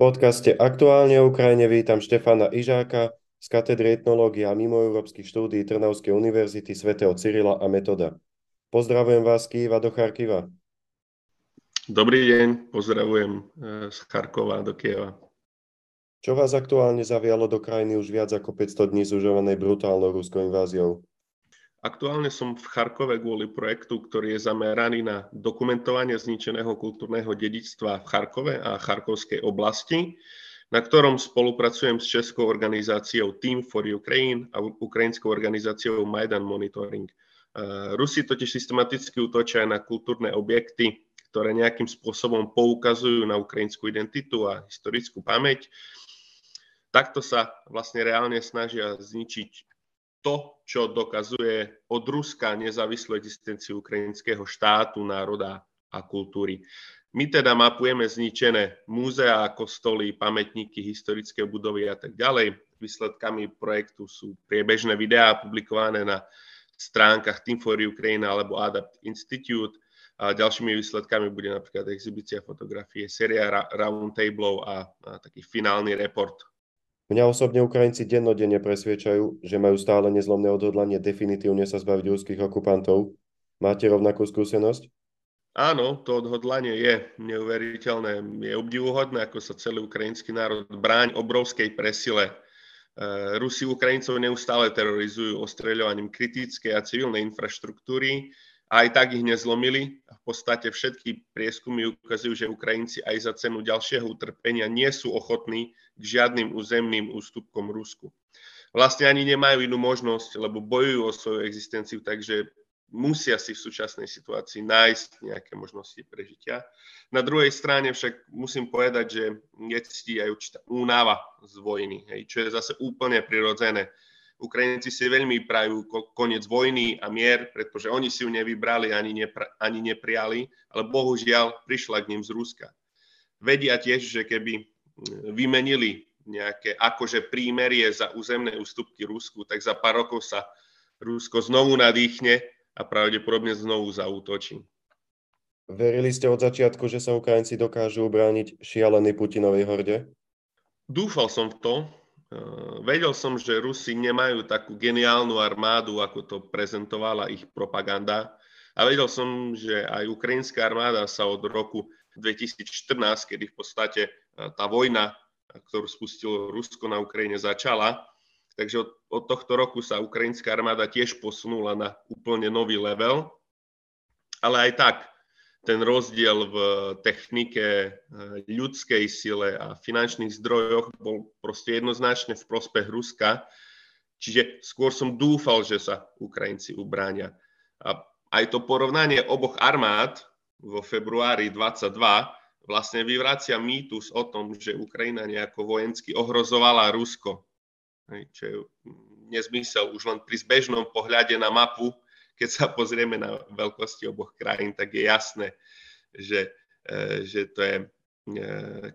podcaste Aktuálne o Ukrajine vítam Štefana Ižáka z katedry etnológie a mimoeurópskych štúdií Trnavskej univerzity svätého Cyrila a Metoda. Pozdravujem vás Kýva do Charkiva. Dobrý deň, pozdravujem eh, z Charkova do Kieva. Čo vás aktuálne zavialo do krajiny už viac ako 500 dní zužovanej brutálnou ruskou inváziou? Aktuálne som v Charkove kvôli projektu, ktorý je zameraný na dokumentovanie zničeného kultúrneho dedičstva v Charkove a Charkovskej oblasti, na ktorom spolupracujem s českou organizáciou Team for Ukraine a ukrajinskou organizáciou Maidan Monitoring. Rusi totiž systematicky útočia na kultúrne objekty, ktoré nejakým spôsobom poukazujú na ukrajinskú identitu a historickú pamäť. Takto sa vlastne reálne snažia zničiť to, čo dokazuje od Ruska nezávislú existenciu ukrajinského štátu, národa a kultúry. My teda mapujeme zničené múzea, kostoly, pamätníky, historické budovy a tak ďalej. Výsledkami projektu sú priebežné videá publikované na stránkach Team for Ukraine alebo Adapt Institute. A ďalšími výsledkami bude napríklad exhibícia fotografie, séria roundtablov a, a taký finálny report Mňa osobne Ukrajinci dennodenne presviečajú, že majú stále nezlomné odhodlanie definitívne sa zbaviť ruských okupantov. Máte rovnakú skúsenosť? Áno, to odhodlanie je neuveriteľné. Je obdivuhodné, ako sa celý ukrajinský národ bráň obrovskej presile. E, Rusi Ukrajincov neustále terorizujú ostreľovaním kritickej a civilnej infraštruktúry aj tak ich nezlomili. V podstate všetky prieskumy ukazujú, že Ukrajinci aj za cenu ďalšieho utrpenia nie sú ochotní k žiadnym územným ústupkom Rusku. Vlastne ani nemajú inú možnosť, lebo bojujú o svoju existenciu, takže musia si v súčasnej situácii nájsť nejaké možnosti prežitia. Na druhej strane však musím povedať, že je aj určitá únava z vojny, hej, čo je zase úplne prirodzené Ukrajinci si veľmi prajú koniec vojny a mier, pretože oni si ju nevybrali ani, nepr- ani neprijali, ale bohužiaľ prišla k ním z Ruska. Vedia tiež, že keby vymenili nejaké akože prímerie za územné ústupky Rusku, tak za pár rokov sa Rusko znovu nadýchne a pravdepodobne znovu zautočí. Verili ste od začiatku, že sa Ukrajinci dokážu ubrániť šialenej Putinovej horde? Dúfal som v to, vedel som, že Rusi nemajú takú geniálnu armádu, ako to prezentovala ich propaganda. A vedel som, že aj ukrajinská armáda sa od roku 2014, kedy v podstate eh, tá vojna, ktorú spustilo Rusko na Ukrajine, začala. Takže od, od tohto roku sa ukrajinská armáda tiež posunula na úplne nový level. Ale aj tak, ten rozdiel v technike, eh, ľudskej sile a finančných zdrojoch bol proste jednoznačne v prospech Ruska. Čiže skôr som dúfal, že sa Ukrajinci ubránia. A aj to porovnanie oboch armád vo februári 22 vlastne vyvracia mýtus o tom, že Ukrajina nejako vojensky ohrozovala Rusko. Čo je nezmysel už len pri zbežnom pohľade na mapu keď sa pozrieme na veľkosti oboch krajín, tak je jasné, že, e, že to je e,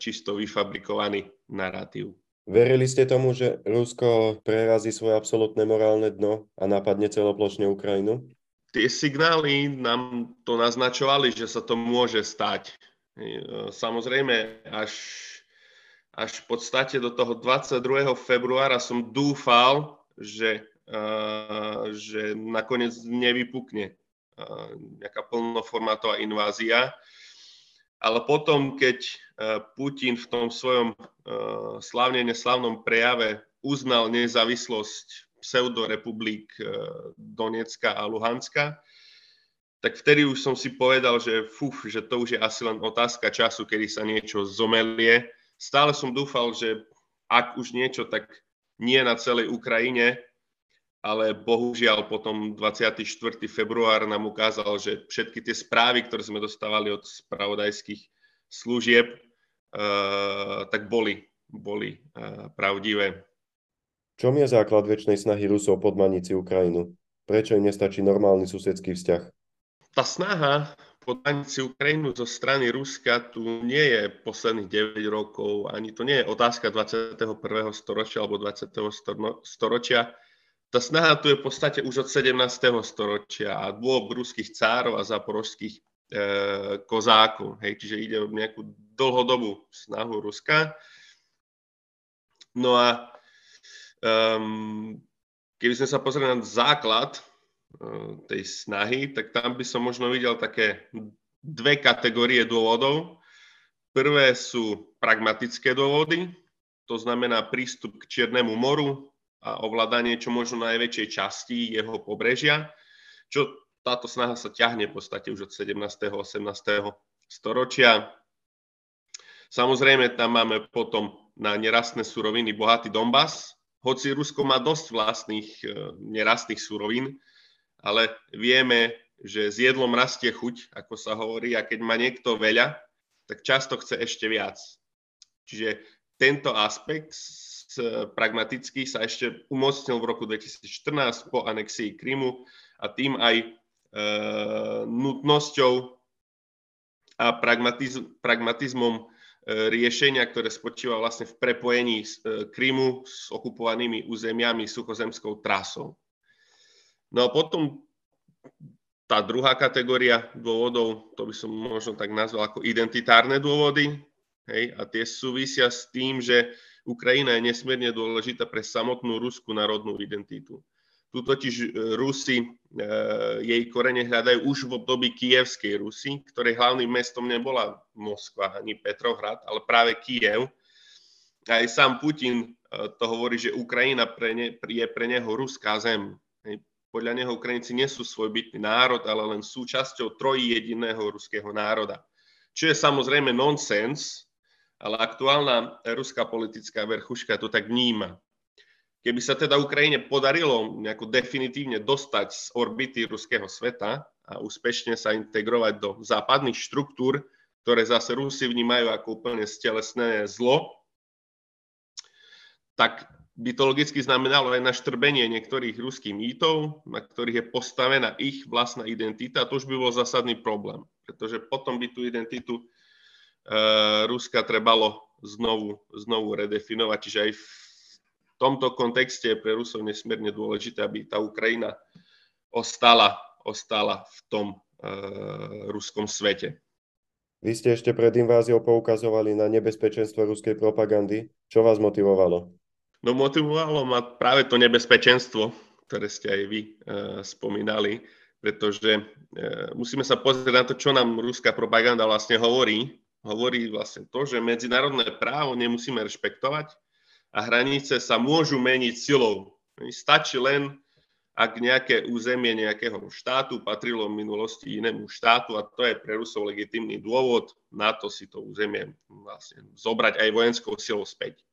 čisto vyfabrikovaný narratív. Verili ste tomu, že Rusko prerazí svoje absolútne morálne dno a napadne celoplošne Ukrajinu? Tie signály nám to naznačovali, že sa to môže stať. E, samozrejme, až, až v podstate do toho 22. februára som dúfal, že že nakoniec nevypukne nejaká plnoformátová invázia. Ale potom, keď Putin v tom svojom slavne neslavnom prejave uznal nezávislosť pseudorepublik Donecka a Luhanska, tak vtedy už som si povedal, že fuf, že to už je asi len otázka času, kedy sa niečo zomelie. Stále som dúfal, že ak už niečo, tak nie na celej Ukrajine, ale bohužiaľ potom 24. február nám ukázal, že všetky tie správy, ktoré sme dostávali od spravodajských služieb, uh, tak boli, boli uh, pravdivé. Čom je základ väčšnej snahy Rusov podmaniť si Ukrajinu? Prečo im nestačí normálny susedský vzťah? Tá snaha podmaniť si Ukrajinu zo strany Ruska tu nie je posledných 9 rokov, ani to nie je otázka 21. storočia alebo 20. storočia tá snaha tu je v podstate už od 17. storočia a dôb ruských cárov a zaporožských e, kozákov. Hej, čiže ide o nejakú dlhodobú snahu Ruska. No a um, keby sme sa pozreli na základ uh, tej snahy, tak tam by som možno videl také dve kategórie dôvodov. Prvé sú pragmatické dôvody, to znamená prístup k Čiernemu moru a ovládanie čo možno najväčšej časti jeho pobrežia, čo táto snaha sa ťahne v podstate už od 17. 18. storočia. Samozrejme, tam máme potom na nerastné suroviny bohatý Donbass, hoci Rusko má dosť vlastných e, nerastných surovín, ale vieme, že s jedlom rastie chuť, ako sa hovorí, a keď má niekto veľa, tak často chce ešte viac. Čiže tento aspekt pragmatický sa ešte umocnil v roku 2014 po anexii Krymu a tým aj e, nutnosťou a pragmatiz- pragmatizmom E, riešenia, ktoré spočíva vlastne v prepojení e, Krymu s okupovanými územiami suchozemskou trasou. No a potom tá druhá kategória dôvodov, to by som možno tak nazval ako identitárne dôvody, hej, a tie súvisia s tým, že Ukrajina je nesmierne dôležitá pre samotnú ruskú národnú identitu. Tu totiž e, Rusi e, jej korene hľadajú už v období kievskej Rusy, ktorej hlavným mestom nebola Moskva ani Petrohrad, ale práve Kiev. Aj sám Putin e, to hovorí, že Ukrajina pre ne, je pre neho ruská zem. Podľa neho Ukrajinci nie sú svojbytný národ, ale len súčasťou trojí jediného ruského národa. Čo je samozrejme nonsens, ale aktuálna ruská politická verchuška to tak vníma. Keby sa teda Ukrajine podarilo nejako definitívne dostať z orbity ruského sveta a úspešne sa integrovať do západných štruktúr, ktoré zase Rusi vnímajú ako úplne stelesné zlo, tak by to logicky znamenalo aj naštrbenie niektorých ruských mýtov, na ktorých je postavená ich vlastná identita. A to už by bol zásadný problém, pretože potom by tú identitu Ruska trebalo znovu, znovu redefinovať. Čiže aj v v tomto kontexte je pre Rusov nesmierne dôležité, aby tá Ukrajina ostala, ostala v tom e, ruskom svete. Vy ste ešte pred inváziou poukazovali na nebezpečenstvo ruskej propagandy. Čo vás motivovalo? No motivovalo ma práve to nebezpečenstvo, ktoré ste aj vy e, spomínali, pretože e, musíme sa pozrieť na to, čo nám ruská propaganda vlastne hovorí. Hovorí vlastne to, že medzinárodné právo nemusíme rešpektovať, a hranice sa môžu meniť silou. Stačí len, ak nejaké územie nejakého štátu patrilo v minulosti inému štátu a to je pre Rusov legitimný dôvod na to si to územie vlastne zobrať aj vojenskou silou späť.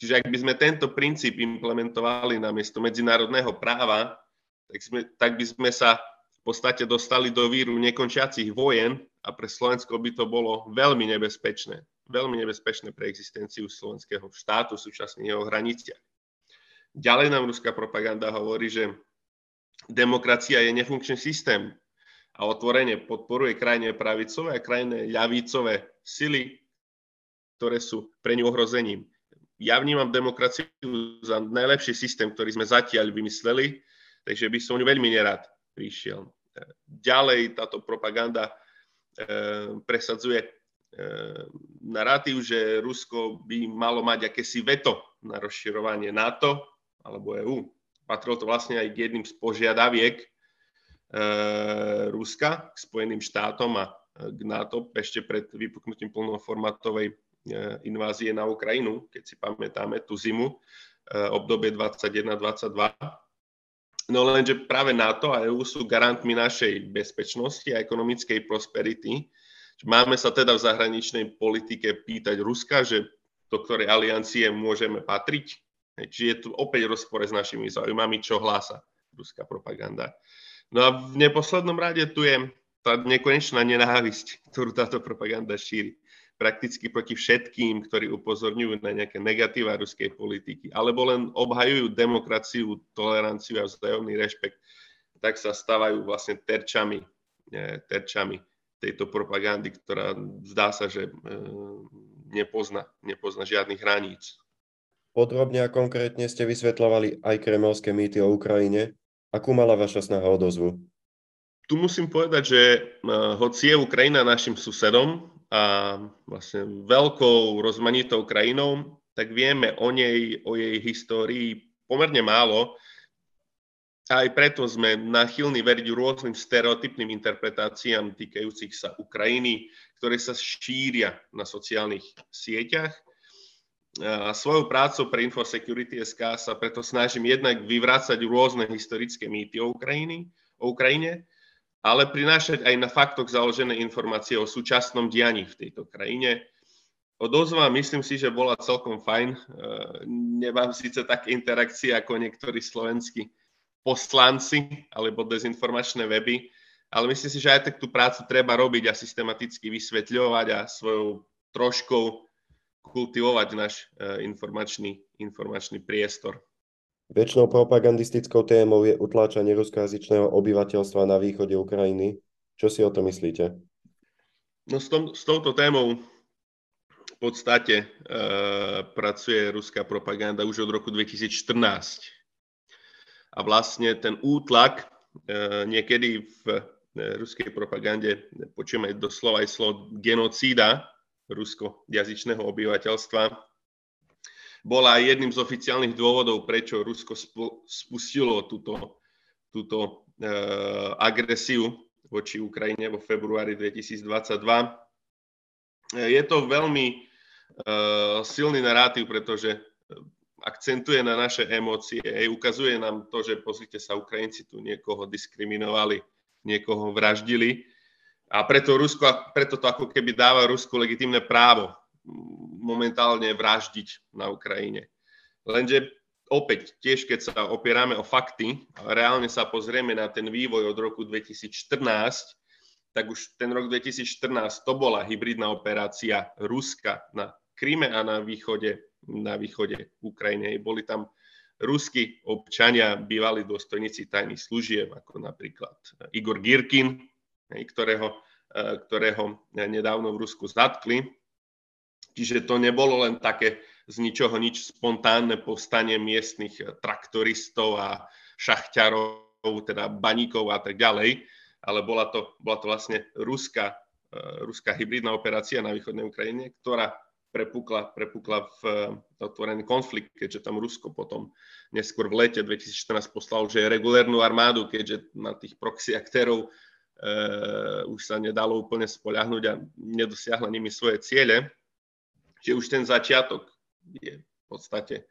Čiže ak by sme tento princíp implementovali na miesto medzinárodného práva, tak, sme, tak by sme sa v podstate dostali do víru nekončiacich vojen a pre Slovensko by to bolo veľmi nebezpečné veľmi nebezpečné pre existenciu slovenského štátu v súčasných jeho hraniciach. Ďalej nám ruská propaganda hovorí, že demokracia je nefunkčný systém a otvorene podporuje krajine pravicové a krajine ľavicové sily, ktoré sú pre ňu ohrozením. Ja vnímam demokraciu za najlepší systém, ktorý sme zatiaľ vymysleli, takže by som ňu veľmi nerad prišiel. Ďalej táto propaganda presadzuje Ehm, narratív, že Rusko by malo mať akési veto na rozširovanie NATO alebo EÚ. Patrilo to vlastne aj k jedným z požiadaviek e, Ruska k Spojeným štátom a k NATO ešte pred vypuknutím plnoformátovej e, invázie na Ukrajinu, keď si pamätáme tú zimu, e, obdobie 21-22. No lenže práve NATO a EU sú garantmi našej bezpečnosti a ekonomickej prosperity, Máme sa teda v zahraničnej politike pýtať Ruska, že do ktorej aliancie môžeme patriť. Čiže je tu opäť rozpore s našimi záujmami, čo hlása ruská propaganda. No a v neposlednom rade tu je tá nekonečná nenávisť, ktorú táto propaganda šíri prakticky proti všetkým, ktorí upozorňujú na nejaké negatíva ruskej politiky, alebo len obhajujú demokraciu, toleranciu a vzájomný rešpekt, tak sa stávajú vlastne terčami, terčami tejto propagandy, ktorá zdá sa, že e, nepozna, nepozna žiadnych hraníc. Podrobne a konkrétne ste vysvetľovali aj kremelské mýty o Ukrajine. Akú mala vaša snaha odozvu? Tu musím povedať, že hoci je Ukrajina našim susedom a vlastne veľkou rozmanitou krajinou, tak vieme o nej, o jej histórii pomerne málo. A aj preto sme nachylní veriť rôznym stereotypným interpretáciám týkajúcich sa Ukrajiny, ktoré sa šíria na sociálnych sieťach. A svojou prácou pre Infosecurity SK sa preto snažím jednak vyvrácať rôzne historické mýty o, Ukrajiny, o Ukrajine, ale prinášať aj na faktoch založené informácie o súčasnom dianí v tejto krajine. Odozva myslím si, že bola celkom fajn. E, nemám síce také interakcie ako niektorí slovenskí poslanci alebo dezinformačné weby, ale myslím si, že aj tak tú prácu treba robiť a systematicky vysvetľovať a svojou troškou kultivovať náš e, informačný, informačný priestor. Väčšnou propagandistickou témou je utláčanie ruskojazyčného obyvateľstva na východe Ukrajiny. Čo si o to myslíte? No s, tom, s touto témou v podstate e, pracuje ruská propaganda už od roku 2014. A vlastne ten útlak e, niekedy v e, ruskej propagande počujeme doslova aj slovo genocída ruskojazyčného obyvateľstva bola jedným z oficiálnych dôvodov, prečo Rusko spustilo túto, túto e, agresiu voči Ukrajine vo februári 2022. Je to veľmi e, silný narratív, pretože akcentuje na naše emócie, ukazuje nám to, že pozrite sa, Ukrajinci tu niekoho diskriminovali, niekoho vraždili a preto, Rusko, preto to ako keby dáva Rusku legitimné právo momentálne vraždiť na Ukrajine. Lenže opäť, tiež keď sa opierame o fakty, reálne sa pozrieme na ten vývoj od roku 2014, tak už ten rok 2014 to bola hybridná operácia Ruska na Kryme a na východe, na východe Ukrajiny. Boli tam ruskí občania, bývali dôstojníci tajných služieb, ako napríklad Igor Girkin, ktorého, ktorého nedávno v Rusku zatkli Čiže to nebolo len také z ničoho nič spontánne povstanie miestnych traktoristov a šachťarov, teda baníkov a tak ďalej, ale bola to, bola to vlastne ruská, uh, ruská hybridná operácia na východnej Ukrajine, ktorá prepukla, prepukla v uh, otvorený konflikt, keďže tam Rusko potom neskôr v lete 2014 poslal že regulérnu armádu, keďže na tých proxy aktérov uh, už sa nedalo úplne spoľahnúť a nedosiahla nimi svoje ciele že už ten začiatok je v podstate e,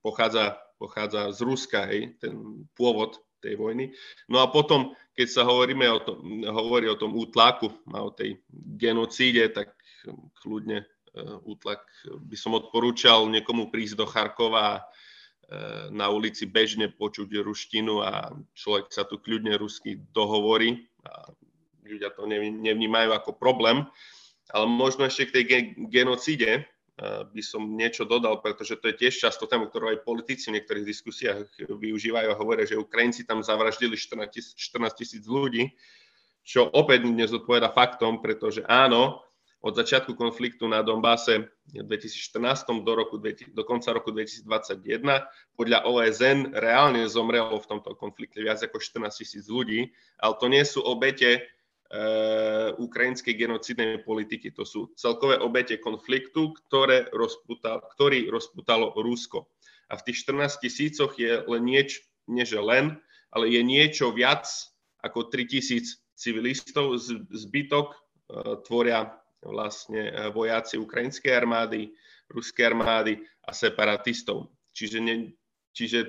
pochádza, pochádza z Ruska, hej, ten pôvod tej vojny. No a potom, keď sa hovoríme o tom, hovorí o tom útlaku a o tej genocíde, tak kľudne e, útlak by som odporúčal niekomu prísť do Charkova a e, na ulici bežne počuť ruštinu a človek sa tu kľudne rusky dohovorí a ľudia to nevnímajú ako problém. Ale možno ešte k tej genocíde by som niečo dodal, pretože to je tiež často téma, ktorú aj politici v niektorých diskusiách využívajú a hovoria, že Ukrajinci tam zavraždili 14 tisíc ľudí, čo opäť nezodpoveda faktom, pretože áno, od začiatku konfliktu na Donbase v 2014 do, roku, do konca roku 2021 podľa OSN reálne zomrelo v tomto konflikte viac ako 14 tisíc ľudí, ale to nie sú obete Eh, ukrajinskej genocidnej politiky. To sú celkové obete konfliktu, ktoré rozputal, ktorý rozputalo Rusko. A v tých 14 tisícoch je len nieč, nie že len, ale je niečo viac ako 3 tisíc civilistov. Zbytok uh, tvoria vlastne eh, vojaci ukrajinskej armády, ruskej armády a separatistov. Čiže, ne, čiže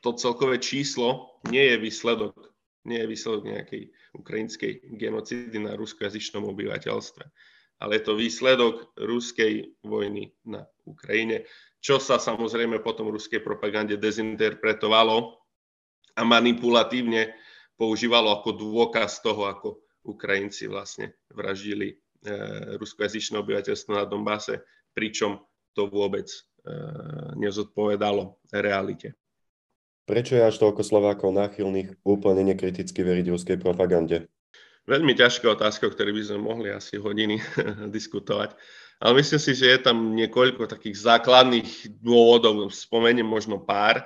to celkové číslo nie je výsledok nie je výsledok nejakej ukrajinskej genocídy na ruskojazyčnom obyvateľstve, ale je to výsledok ruskej vojny na Ukrajine, čo sa samozrejme potom ruskej propagande dezinterpretovalo a manipulatívne používalo ako dôkaz toho, ako Ukrajinci vlastne vraždili e, ruskojazyčné obyvateľstvo na Donbase, pričom to vôbec e, nezodpovedalo realite. Prečo je až toľko Slovákov náchylných úplne nekriticky veriť ruskej propagande? Veľmi ťažká otázka, o ktorej by sme mohli asi hodiny diskutovať. Ale myslím si, že je tam niekoľko takých základných dôvodov, spomeniem možno pár.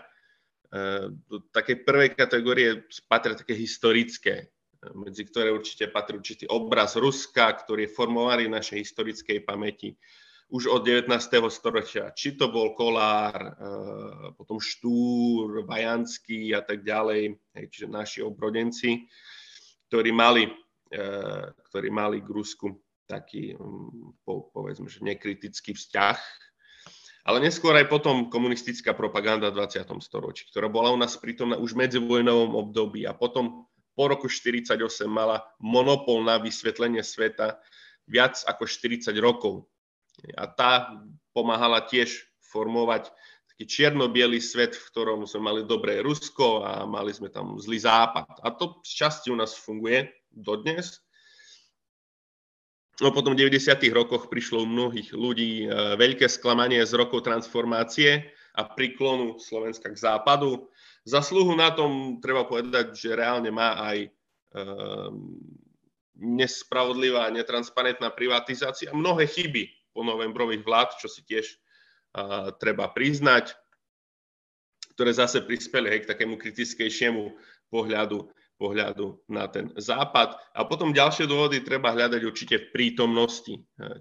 do takej prvej kategórie patria také historické, medzi ktoré určite patrí určitý obraz Ruska, ktorý je formovaný v našej historickej pamäti už od 19. storočia. Či to bol Kolár, potom Štúr, Vajanský a tak ďalej, čiže naši obrodenci, ktorí mali, ktorí mali k Rusku taký, povedzme, že nekritický vzťah ale neskôr aj potom komunistická propaganda v 20. storočí, ktorá bola u nás prítomná už v medzivojnovom období a potom po roku 1948 mala monopol na vysvetlenie sveta viac ako 40 rokov. A tá pomáhala tiež formovať taký čierno svet, v ktorom sme mali dobré Rusko a mali sme tam zlý západ. A to z časti u nás funguje dodnes, No potom v 90. rokoch prišlo u mnohých ľudí e, veľké sklamanie z rokov transformácie a priklonu Slovenska k západu. Zasluhu na tom treba povedať, že reálne má aj um, nespravodlivá, netransparentná privatizácia. Mnohé chyby po novembrových vlád, čo si tiež uh, treba priznať, ktoré zase prispeli hej, k takému kritickejšiemu pohľadu pohľadu na ten západ. A potom ďalšie dôvody treba hľadať určite v prítomnosti.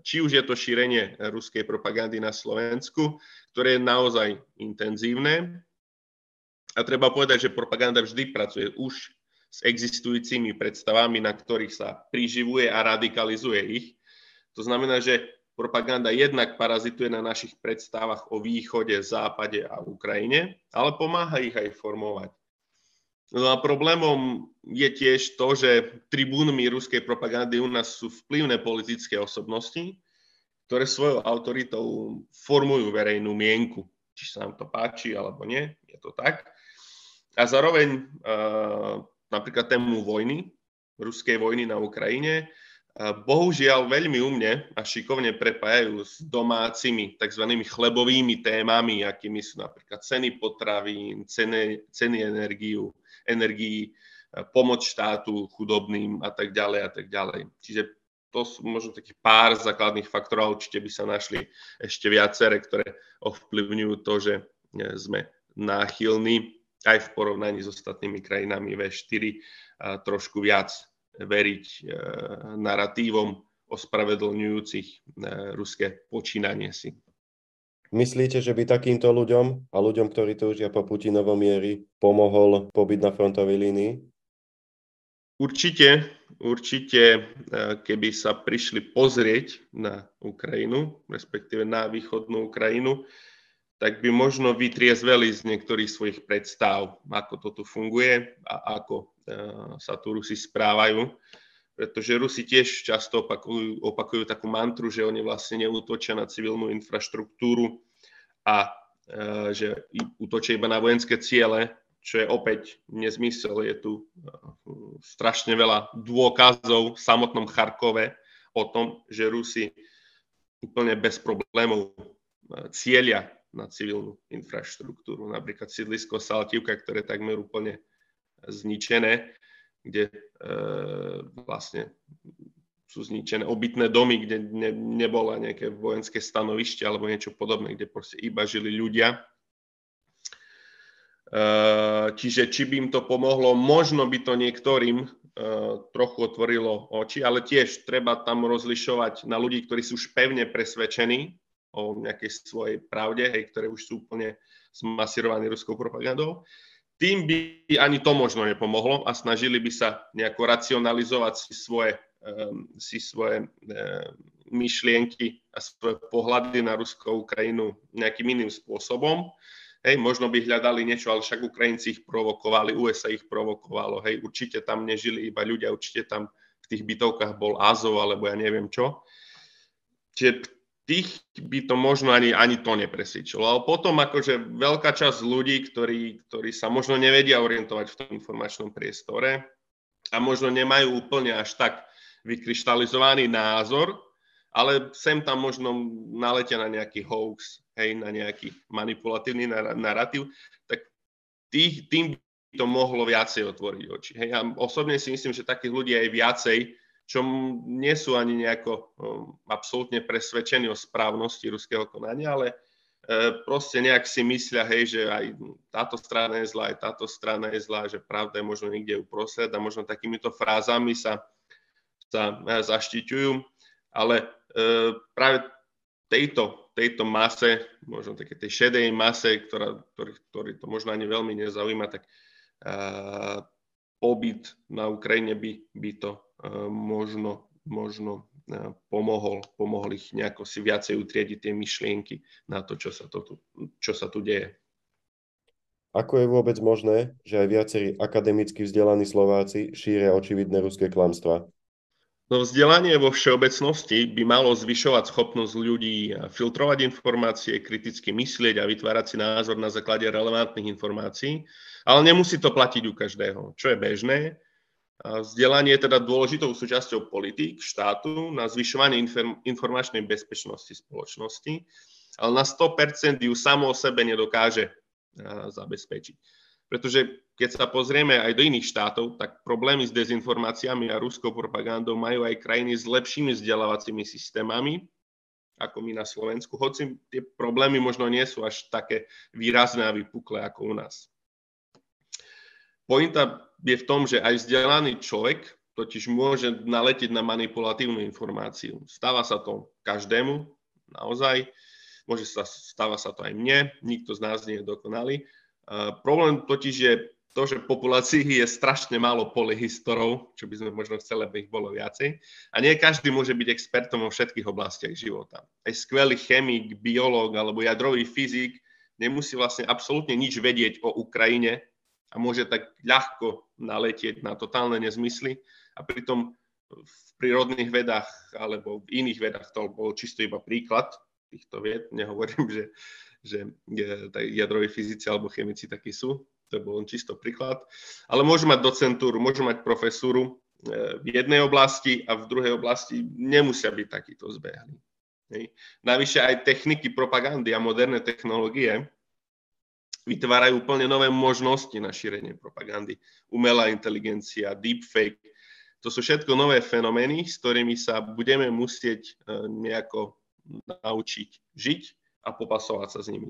Či už je to šírenie ruskej propagandy na Slovensku, ktoré je naozaj intenzívne. A treba povedať, že propaganda vždy pracuje už s existujúcimi predstavami, na ktorých sa priživuje a radikalizuje ich. To znamená, že propaganda jednak parazituje na našich predstavách o východe, západe a Ukrajine, ale pomáha ich aj formovať. No a problémom je tiež to, že tribúnmi ruskej propagandy u nás sú vplyvné politické osobnosti, ktoré svojou autoritou formujú verejnú mienku. Či sa nám to páči alebo nie, je to tak. A zároveň uh, napríklad tému vojny, ruskej vojny na Ukrajine, bohužiaľ veľmi umne a šikovne prepájajú s domácimi tzv. chlebovými témami, akými sú napríklad ceny potravín, ceny, ceny energiu, energií, pomoc štátu chudobným a tak ďalej a tak ďalej. Čiže to sú možno takých pár základných faktorov, určite by sa našli ešte viaceré, ktoré ovplyvňujú to, že e, sme náchylní aj v porovnaní s ostatnými krajinami V4 a trošku viac veriť e, narratívom ospravedlňujúcich e, ruské počínanie si. Myslíte, že by takýmto ľuďom a ľuďom, ktorí túžia po Putinovom miery, pomohol pobyt na frontovej línii? Určite, určite, e, keby sa prišli pozrieť na Ukrajinu, respektíve na východnú Ukrajinu, tak by možno vytriezveli z niektorých svojich predstav, ako to tu funguje a ako e, sa tu Rusi správajú. Pretože Rusi tiež často opakujú, opakujú takú mantru, že oni vlastne neútočia na civilnú infraštruktúru, a e, že útočia iba na vojenské ciele, čo je opäť nezmysel. Je tu e, strašne veľa dôkazov v samotnom Charkove o tom, že Rusi úplne bez problémov cieľia na civilnú infraštruktúru. Napríklad sídlisko Saltivka, ktoré je takmer úplne zničené, kde e, vlastne sú zničené obytné domy, kde ne, nebola nejaké vojenské stanovište alebo niečo podobné, kde proste iba žili ľudia. Uh, čiže či by im to pomohlo, možno by to niektorým uh, trochu otvorilo oči, ale tiež treba tam rozlišovať na ľudí, ktorí sú už pevne presvedčení o nejakej svojej pravde, hej, ktoré už sú úplne zmasírovaní ruskou propagandou. Tým by ani to možno nepomohlo a snažili by sa nejako racionalizovať si svoje Ehm, si svoje ehm, myšlienky a svoje pohľady na Rusko Ukrajinu nejakým iným spôsobom. Hej, možno by hľadali niečo, ale však Ukrajinci ich provokovali, USA ich provokovalo. Hej, určite tam nežili iba ľudia, určite tam v tých bytovkách bol Azov, alebo ja neviem čo. Čiže tých by to možno ani, ani to nepresíčilo. Ale potom akože veľká časť ľudí, ktorí, ktorí sa možno nevedia orientovať v tom informačnom priestore a možno nemajú úplne až tak vykryštalizovaný názor, ale sem tam možno naletia na nejaký hoax, hej, na nejaký manipulatívny narratív, tak tých, tým by to mohlo viacej otvoriť oči. Hej. Ja osobne si myslím, že takých ľudí aj viacej, čo nie sú ani nejako um, absolútne presvedčení o správnosti ruského konania, ale proste nejak si myslia, hej, že aj táto strana je zlá, aj táto strana je zlá, že pravda je možno niekde uprostred a možno takýmito frázami sa, sa zaštiťujú, ale e, práve tejto, tejto mase, možno také tej šedej mase, ktorá, ktorý, ktorý to možno ani veľmi nezaujíma, tak e, pobyt na Ukrajine by, by to e, možno, možno pomohol, pomohol ich nejako si viacej utriediť tie myšlienky na to, čo sa, to tu, čo sa tu deje. Ako je vôbec možné, že aj viacerí akademicky vzdelaní Slováci šíria očividné ruské klamstvá? No vzdelanie vo všeobecnosti by malo zvyšovať schopnosť ľudí filtrovať informácie, kriticky myslieť a vytvárať si názor na základe relevantných informácií, ale nemusí to platiť u každého, čo je bežné Vzdelanie je teda dôležitou súčasťou politík štátu na zvyšovanie informačnej bezpečnosti spoločnosti, ale na 100% ju samo o sebe nedokáže zabezpečiť. Pretože keď sa pozrieme aj do iných štátov, tak problémy s dezinformáciami a ruskou propagandou majú aj krajiny s lepšími vzdelávacími systémami, ako my na Slovensku, hoci tie problémy možno nie sú až také výrazné a vypuklé ako u nás. Pointa je v tom, že aj vzdelaný človek totiž môže naletieť na manipulatívnu informáciu. Stáva sa to každému, naozaj. Môže sa, stáva sa to aj mne, nikto z nás nie je dokonalý. Uh, problém totiž je to, že populácii je strašne málo polyhistorov, čo by sme možno chceli, aby ich bolo viacej. A nie každý môže byť expertom vo všetkých oblastiach života. Aj skvelý chemik, biológ alebo jadrový fyzik nemusí vlastne absolútne nič vedieť o Ukrajine, a môže tak ľahko naletieť na totálne nezmysly a pritom v prírodných vedách alebo v iných vedách to bol čisto iba príklad týchto vied. Nehovorím, že, že jadroví fyzici alebo chemici takí sú, to bol len čisto príklad. Ale môžu mať docentúru, môžu mať profesúru e, v jednej oblasti a v druhej oblasti nemusia byť takíto zbehli. Navyše aj techniky propagandy a moderné technológie vytvárajú úplne nové možnosti na šírenie propagandy. Umelá inteligencia, deepfake, to sú všetko nové fenomény, s ktorými sa budeme musieť e, nejako naučiť žiť a popasovať sa s nimi.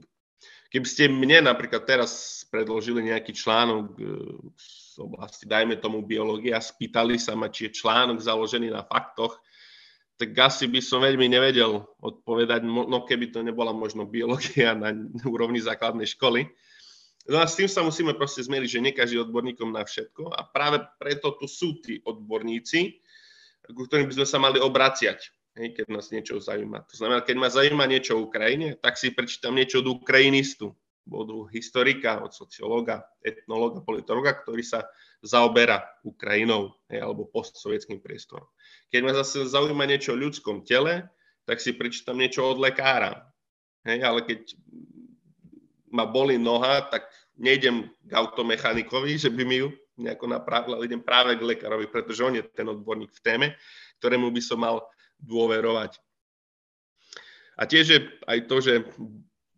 Keby ste mne napríklad teraz predložili nejaký článok e, z oblasti, dajme tomu biológia, spýtali sa ma, či je článok založený na faktoch, tak asi by som veľmi nevedel odpovedať, no keby to nebola možno biológia na úrovni základnej školy. No a s tým sa musíme proste zmieriť, že nie odborníkom na všetko a práve preto tu sú tí odborníci, ku ktorým by sme sa mali obraciať, hej, keď nás niečo zaujíma. To znamená, keď ma zaujíma niečo o Ukrajine, tak si prečítam niečo od ukrajinistu, od historika, od sociológa, etnológa, politológa, ktorý sa zaoberá Ukrajinou hej, alebo postsovietským priestorom. Keď ma zase zaujíma niečo o ľudskom tele, tak si prečítam niečo od lekára. Hej, ale keď ma boli noha, tak nejdem k automechanikovi, že by mi ju nejako napravil, ale idem práve k lekárovi, pretože on je ten odborník v téme, ktorému by som mal dôverovať. A tiež je aj to, že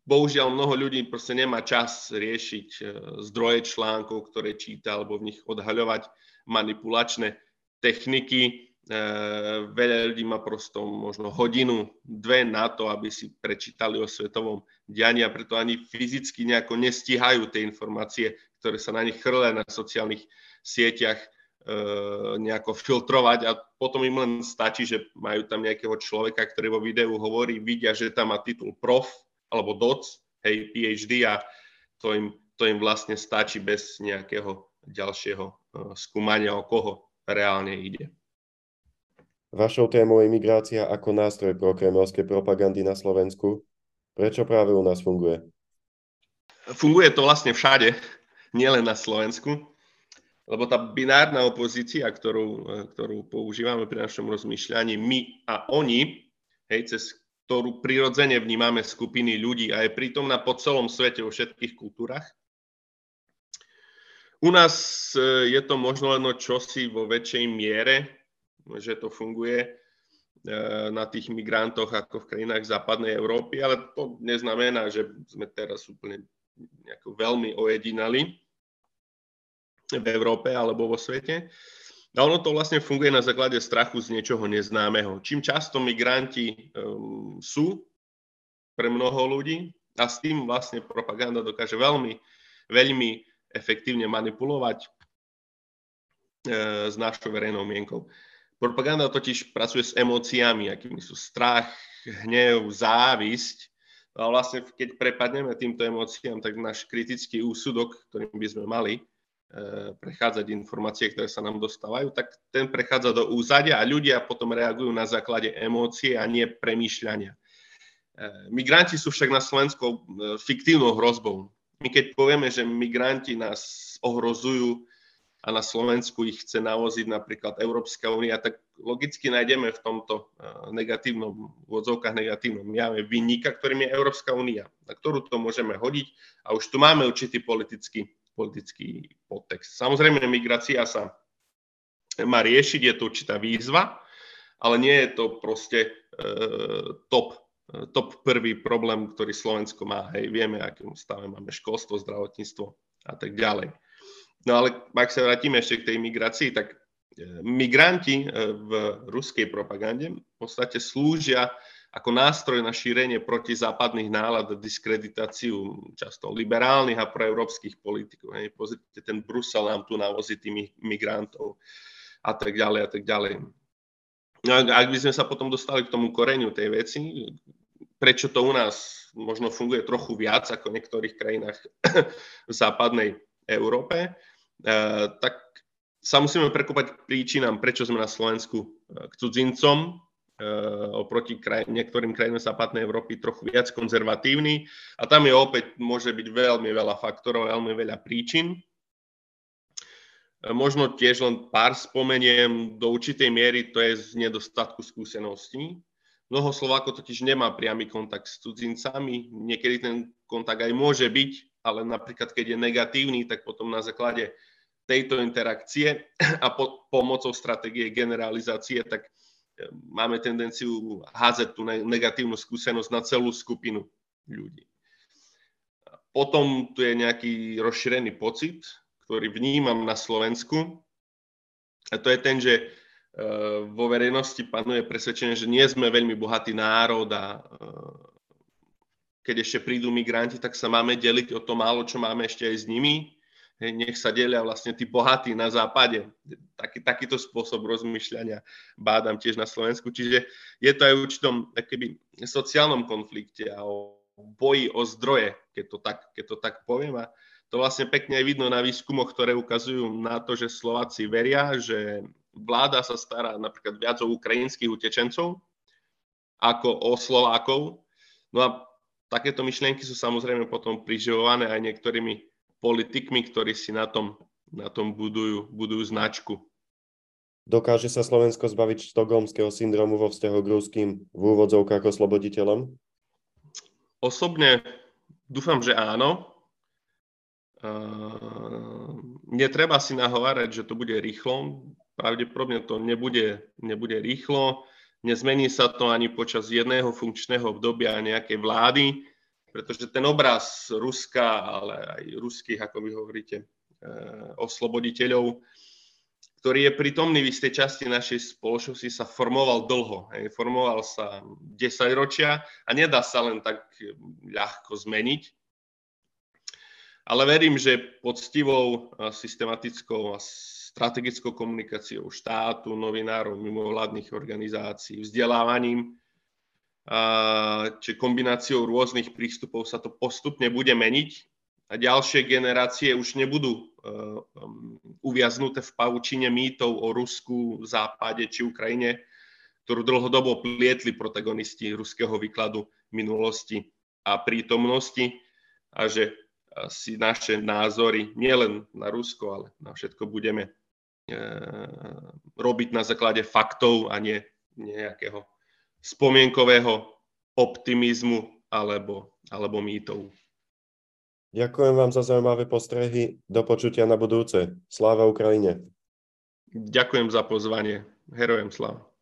bohužiaľ mnoho ľudí proste nemá čas riešiť e, zdroje článkov, ktoré číta, alebo v nich odhaľovať manipulačné techniky. E, veľa ľudí má prosto možno hodinu, dve na to, aby si prečítali o svetovom dianí a preto ani fyzicky nejako nestíhajú tie informácie, ktoré sa na nich chrlia na sociálnych sieťach, e, nejako filtrovať a potom im len stačí, že majú tam nejakého človeka, ktorý vo videu hovorí, vidia, že tam má titul prof alebo doc, hej, PhD a to im, to im vlastne stačí bez nejakého ďalšieho e, skúmania, o koho reálne ide. Vašou témou je migrácia ako nástroj pro kremelskej propagandy na Slovensku. Prečo práve u nás funguje? Funguje to vlastne všade, nielen na Slovensku, lebo tá binárna opozícia, ktorú, ktorú používame pri našom rozmýšľaní, my a oni, hej, cez ktorú prirodzene vnímame skupiny ľudí a je prítomná po celom svete, vo všetkých kultúrach. U nás e, je to možno len čosi vo väčšej miere, že to funguje e, na tých migrantoch ako v krajinách západnej Európy, ale to neznamená, že sme teraz úplne veľmi ojedinali v Európe alebo vo svete. A ono to vlastne funguje na základe strachu z niečoho neznámeho. Čím často migranti um, sú pre mnoho ľudí, A s tým vlastne propaganda dokáže veľmi, veľmi efektívne manipulovať e, s našou verejnou mienkou. Propaganda totiž pracuje s emóciami, akými sú strach, hnev, závisť. A vlastne keď prepadneme týmto emóciám, tak náš kritický úsudok, ktorým by sme mali prechádzať informácie, ktoré sa nám dostávajú, tak ten prechádza do úzadia a ľudia potom reagujú na základe emócie a nie premýšľania. E, migranti sú však na Slovensku e, fiktívnou hrozbou. My keď povieme, že migranti nás ohrozujú, a na Slovensku ich chce navoziť napríklad Európska únia, tak logicky nájdeme v tomto eh, negatívnom, v odzovkách negatívnom jave vynika, ktorým je Európska únia, na ktorú to môžeme hodiť a už tu máme určitý politický, politický podtext. Samozrejme, migrácia sa má riešiť, je to určitá výzva, ale nie je to proste e, top, top prvý problém, ktorý Slovensko má. Hej, vieme, akým stave máme školstvo, zdravotníctvo a tak ďalej. No ale ak sa vrátime ešte k tej migrácii, tak e, migranti e, v ruskej propagande v podstate slúžia ako nástroj na šírenie protizápadných nálad a diskreditáciu často liberálnych a proeurópskych politikov. Hej, pozrite, ten Brusel nám tu navozí tými migrantov a tak ďalej a tak ďalej. No, ak by sme sa potom dostali k tomu koreňu tej veci, prečo to u nás možno funguje trochu viac ako v niektorých krajinách v západnej Európe, Eh, tak sa musíme prekúpať príčinám, prečo sme na Slovensku eh, k cudzincom oproti kraj, niektorým krajinám západnej Európy trochu viac konzervatívny. A tam je opäť, môže byť veľmi veľa faktorov, veľmi veľa príčin. Možno tiež len pár spomeniem, do určitej miery to je z nedostatku skúseností. Mnoho Slovákov totiž nemá priamy kontakt s cudzincami, niekedy ten kontakt aj môže byť, ale napríklad keď je negatívny, tak potom na základe tejto interakcie a po, pomocou stratégie generalizácie, tak máme tendenciu házať tú negatívnu skúsenosť na celú skupinu ľudí. Potom tu je nejaký rozšírený pocit, ktorý vnímam na Slovensku. A to je ten, že e, vo verejnosti panuje presvedčenie, že nie sme veľmi bohatý národ a e, keď ešte prídu migranti, tak sa máme deliť o to málo, čo máme ešte aj s nimi. Nech sa delia vlastne tí bohatí na západe. Taký, takýto spôsob rozmýšľania bádam tiež na Slovensku. Čiže je to aj v určitom keby, sociálnom konflikte a o boji o zdroje, keď to tak, keď to tak poviem. A to vlastne pekne aj vidno na výskumoch, ktoré ukazujú na to, že Slováci veria, že vláda sa stará napríklad viac o ukrajinských utečencov ako o Slovákov. No a takéto myšlienky sú samozrejme potom priživované aj niektorými politikmi, ktorí si na tom, na tom budujú, budujú značku. Dokáže sa Slovensko zbaviť štokholmského syndromu vo vzťahu k ruským v úvodzovkách osloboditeľom? Osobne dúfam, že áno. Uh, netreba si nahovárať, že to bude rýchlo. Pravdepodobne to nebude, nebude rýchlo. Nezmení sa to ani počas jedného funkčného obdobia nejakej vlády, pretože ten obraz Ruska, ale aj ruských, ako vy hovoríte, eh, osloboditeľov, ktorý je prítomný v istej časti našej spoločnosti, sa formoval dlho. Formoval sa 10 ročia a nedá sa len tak ľahko zmeniť. Ale verím, že poctivou, systematickou a strategickou komunikáciou štátu, novinárov, mimovládnych organizácií, vzdelávaním, či kombináciou rôznych prístupov sa to postupne bude meniť a ďalšie generácie už nebudú e, um, uviaznuté v pavučine mýtov o Rusku, Západe či Ukrajine, ktorú dlhodobo plietli protagonisti ruského výkladu minulosti a prítomnosti a že si naše názory nielen na Rusko, ale na všetko budeme E, robiť na základe faktov a nie nejakého spomienkového optimizmu alebo, alebo mýtov. Ďakujem vám za zaujímavé postrehy. Do počutia na budúce. Sláva Ukrajine. Ďakujem za pozvanie. Herojem sláva.